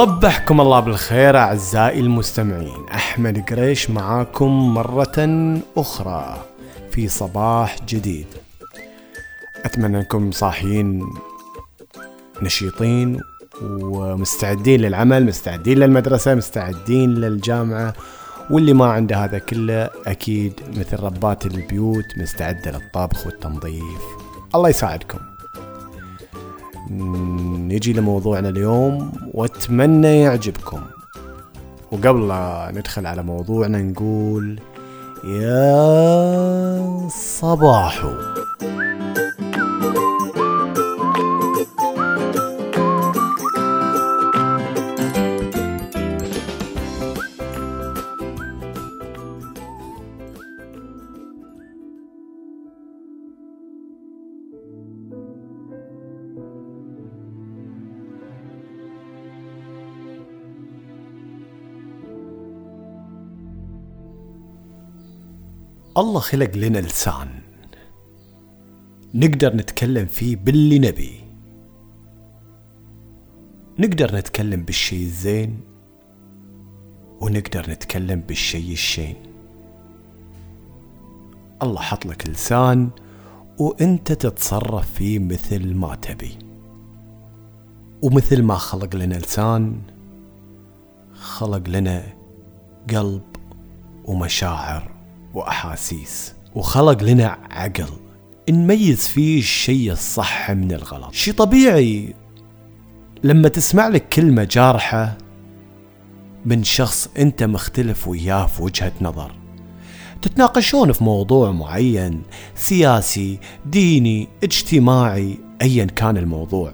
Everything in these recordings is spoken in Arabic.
صبحكم الله بالخير أعزائي المستمعين. أحمد قريش معاكم مرة أخرى في صباح جديد. أتمنى أنكم صاحيين نشيطين ومستعدين للعمل مستعدين للمدرسة مستعدين للجامعة. واللي ما عنده هذا كله أكيد مثل ربات البيوت مستعدة للطبخ والتنظيف. الله يساعدكم. نجي لموضوعنا اليوم وأتمنى يعجبكم. وقبل لا ندخل على موضوعنا نقول يا صباحو. الله خلق لنا لسان. نقدر نتكلم فيه باللي نبي. نقدر نتكلم بالشي الزين ونقدر نتكلم بالشي الشين. الله حط لك لسان وانت تتصرف فيه مثل ما تبي. ومثل ما خلق لنا لسان خلق لنا قلب ومشاعر. وأحاسيس. وخلق لنا عقل نميز فيه الشيء الصح من الغلط. شي طبيعي لما تسمع لك كلمة جارحة من شخص أنت مختلف وياه في وجهة نظر. تتناقشون في موضوع معين سياسي ديني اجتماعي ايا كان الموضوع.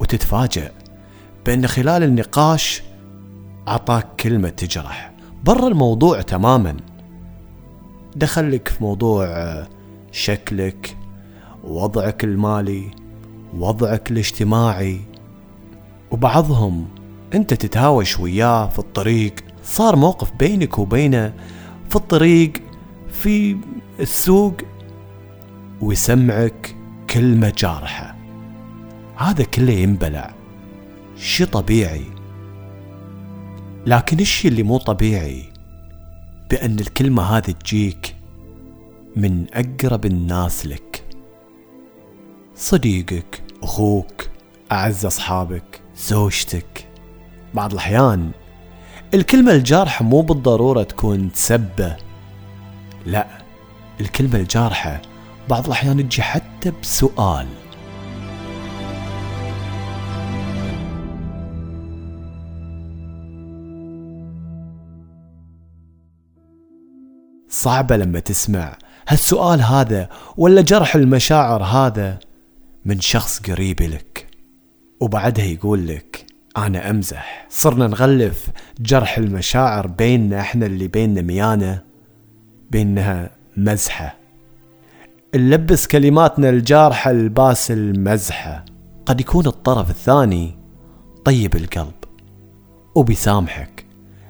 وتتفاجأ بأن خلال النقاش أعطاك كلمة تجرح. برا الموضوع تماما. دخلك في موضوع آه، شكلك وضعك المالي وضعك الاجتماعي. وبعضهم انت تتهاوش وياه في الطريق. صار موقف بينك وبينه في الطريق في السوق ويسمعك كلمة جارحة. هذا كله ينبلع. شي طبيعي. لكن الشي اللي مو طبيعي بأن الكلمة هذه تجيك من أقرب الناس لك. صديقك أخوك أعز أصحابك زوجتك. بعض الأحيان الكلمة الجارحة مو بالضرورة تكون سبة لا الكلمة الجارحة بعض الأحيان تجي حتى بسؤال. صعبة لما تسمع. هالسؤال هذا ولا جرح المشاعر هذا؟ من شخص قريب لك. وبعدها يقول لك أنا أمزح. صرنا نغلف جرح المشاعر بيننا إحنا اللي بيننا ميانة بينها مزحة. نلبس كلماتنا الجارحة الباس المزحة. قد يكون الطرف الثاني طيب القلب وبيسامحك.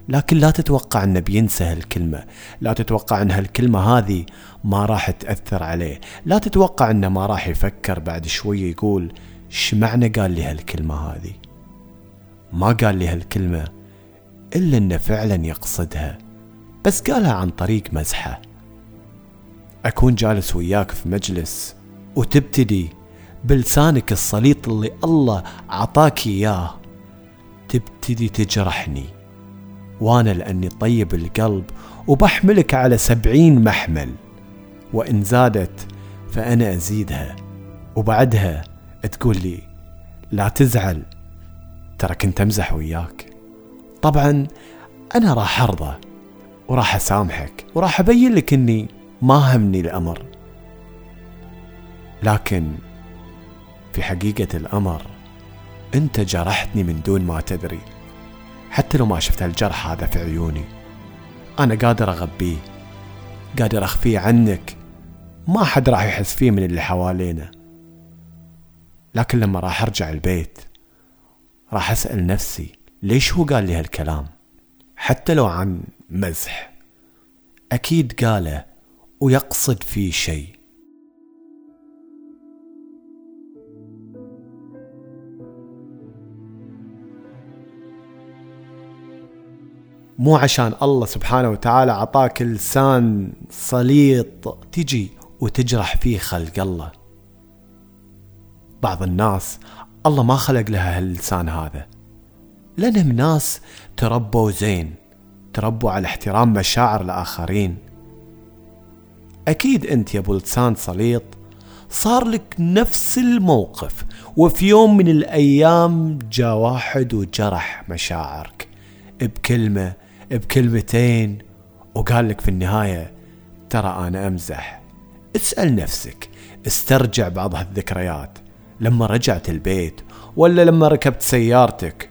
لكن لا تتوقع انه بينسى هالكلمة. لا تتوقع أن هالكلمة هذه ما راح تأثر عليه. لا تتوقع انه ما راح يفكر بعد شوية يقول إيش معنى قال لي هالكلمة هذه؟ ما قال لي هالكلمة إلا إنه فعلا يقصدها. بس قالها عن طريق مزحة. أكون جالس وياك في مجلس وتبتدي بلسانك السليط اللي الله عطاك إياه تبتدي تجرحني. وأنا لأني طيب القلب وبحملك على سبعين محمل. وإن زادت فأنا أزيدها وبعدها تقول لي لا تزعل ترى كنت أمزح وياك. طبعا أنا راح أرضى وراح أسامحك وراح أبين لك إني ما همني الأمر. لكن في حقيقة الأمر أنت جرحتني من دون ما تدري. حتى لو ما شفت هالجرح هذا في عيوني. أنا قادر أغبيه قادر أخفيه عنك. ما حد راح يحس فيه من اللي حوالينا. لكن لما راح أرجع البيت راح أسأل نفسي ليش هو قال لي هالكلام؟ حتى لو عن مزح. أكيد قاله ويقصد فيه شيء. مو عشان الله سبحانه وتعالى عطاك لسان سليط تجي وتجرح فيه خلق الله. بعض الناس الله ما خلق لها هاللسان هذا. لأنهم ناس تربوا زين تربوا على احترام مشاعر الآخرين. أكيد أنت يا أبو لسان سليط صار لك نفس الموقف وفي يوم من الأيام جاء واحد وجرح مشاعرك بكلمة بكلمتين وقال لك في النهاية ترى أنا أمزح. اسأل نفسك استرجع بعض هالذكريات. لما رجعت البيت ولا لما ركبت سيارتك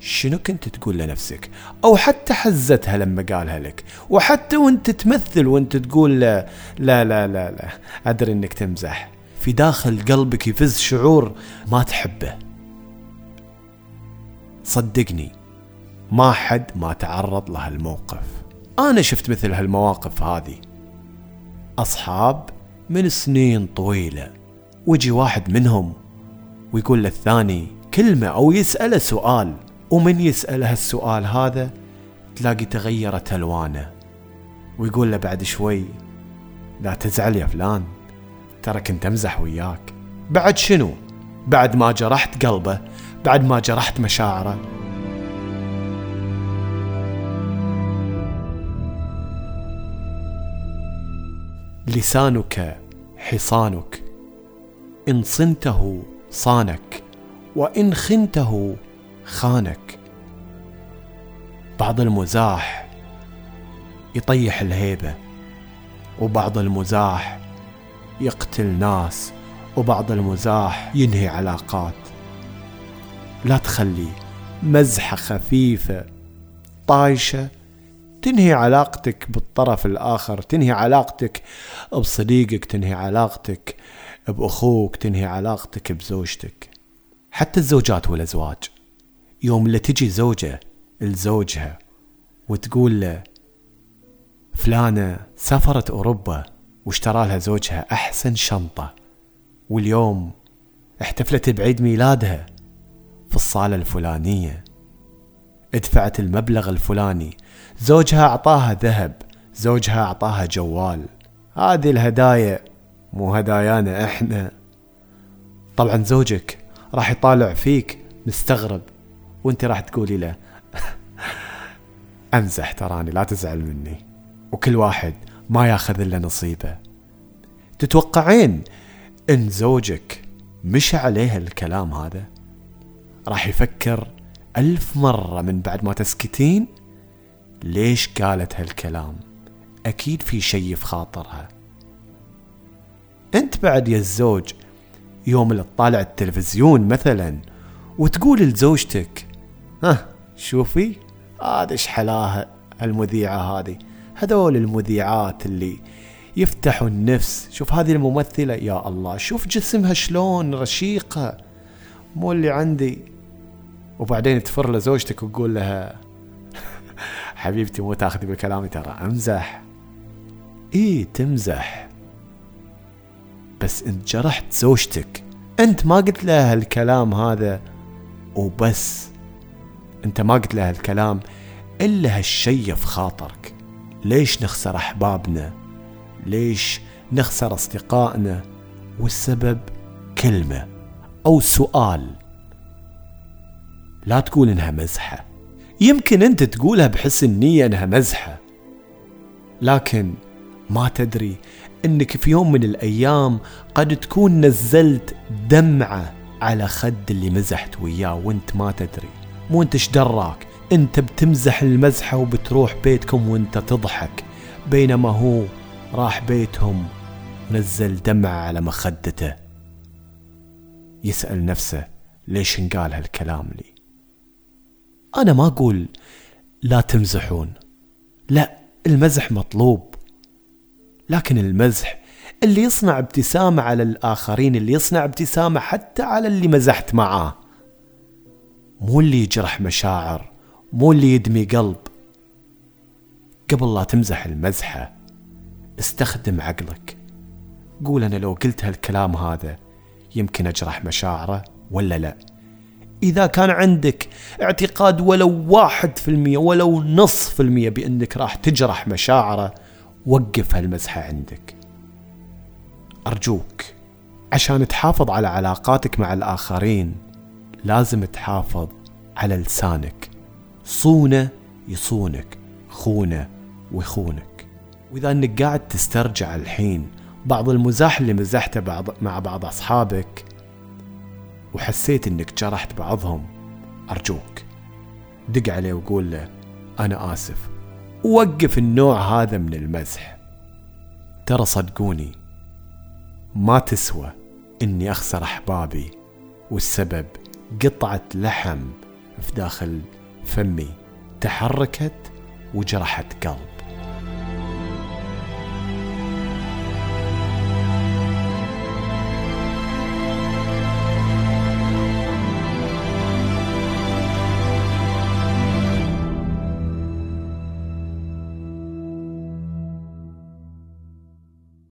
شنو كنت تقول لنفسك؟ أو حتى حزتها لما قالها لك. وحتى وأنت تمثل وأنت تقول لا لا لا لا, لا. أدري إنك تمزح. في داخل قلبك يفز شعور ما تحبه. صدقني ما حد ما تعرض لهالموقف أنا شفت مثل هالمواقف هذه. أصحاب من سنين طويلة. ويجي واحد منهم ويقول للثاني كلمة أو يساله سؤال. ومن يساله السؤال هذا تلاقي تغيرت ألوانه. ويقول له بعد شوي لا تزعل يا فلان ترى كنت أمزح وياك. بعد شنو؟ بعد ما جرحت قلبه بعد ما جرحت مشاعره. لسانك حصانك. إن صنته صانك وإن خنته خانك. بعض المزاح يطيح الهيبة وبعض المزاح يقتل ناس وبعض المزاح ينهي علاقات. لا تخلي مزحة خفيفة طايشة تنهي علاقتك بالطرف الآخر تنهي علاقتك بصديقك تنهي علاقتك بأخوك تنهي علاقتك بزوجتك. حتى الزوجات والأزواج. يوم اللي تجي زوجة لزوجها وتقول له فلانة سافرت أوروبا واشترى لها زوجها أحسن شنطة واليوم احتفلت بعيد ميلادها في الصالة الفلانية ادفعت المبلغ الفلاني زوجها أعطاها ذهب زوجها أعطاها جوال. هذه الهدايا مو هدايانا إحنا. طبعا زوجك راح يطالع فيك مستغرب وأنت راح تقولي له أمزح تراني لا تزعل مني. وكل واحد ما ياخذ إلا نصيبه. تتوقعين إن زوجك مشى عليه الكلام هذا؟ راح يفكر ألف مرة من بعد ما تسكتين ليش قالت هالكلام؟ أكيد في شي في خاطرها. أنت بعد يا الزوج يوم اللي تطالع التلفزيون مثلا وتقول لزوجتك ها شوفي هذا إيش حلاها المذيعة هذه؟ هذول المذيعات اللي يفتحوا النفس. شوف هذه الممثلة يا الله شوف جسمها شلون رشيقة. مو اللي عندي. وبعدين تفر لزوجتك وتقول لها حبيبتي مو تاخذي بكلامي ترى امزح. إيه تمزح. بس انت جرحت زوجتك أنت ما قلت لها الكلام هذا وبس. أنت ما قلت لها الكلام إلا هالشي في خاطرك. ليش نخسر أحبابنا؟ ليش نخسر أصدقائنا؟ والسبب كلمة أو سؤال. لا تقول إنها مزحة. يمكن أنت تقولها بحسن نيه انها مزحة. لكن ما تدري إنك في يوم من الأيام قد تكون نزلت دمعة على خد اللي مزحت وياه وأنت ما تدري. مو أنت إيش دراك؟ أنت بتمزح المزحة وبتروح بيتكم وأنت تضحك. بينما هو راح بيتهم ونزل دمعة على مخدته. يسأل نفسه ليش انقال هالكلام لي؟ أنا ما أقول لا تمزحون. لا المزح مطلوب. لكن المزح اللي يصنع ابتسامة على الآخرين اللي يصنع ابتسامة حتى على اللي مزحت معاه. مو اللي يجرح مشاعر مو اللي يدمي قلب. قبل لا تمزح المزحة استخدم عقلك. قول أنا لو قلت هالكلام هذا يمكن أجرح مشاعره ولا لا؟ إذا كان عندك اعتقاد ولو واحد في المية ولو نص في المية بأنك راح تجرح مشاعره وقف هالمزحة عندك. أرجوك عشان تحافظ على علاقاتك مع الآخرين لازم تحافظ على لسانك. صونة يصونك خونة ويخونك. وإذا أنك قاعد تسترجع الحين بعض المزاح اللي مزحته بعض مع بعض أصحابك وحسيت أنك جرحت بعضهم. أرجوك دق عليه وقول له أنا آسف. ووقف النوع هذا من المزح. ترى صدقوني ما تسوى إني أخسر أحبابي والسبب قطعة لحم في داخل فمي تحركت وجرحت قلب.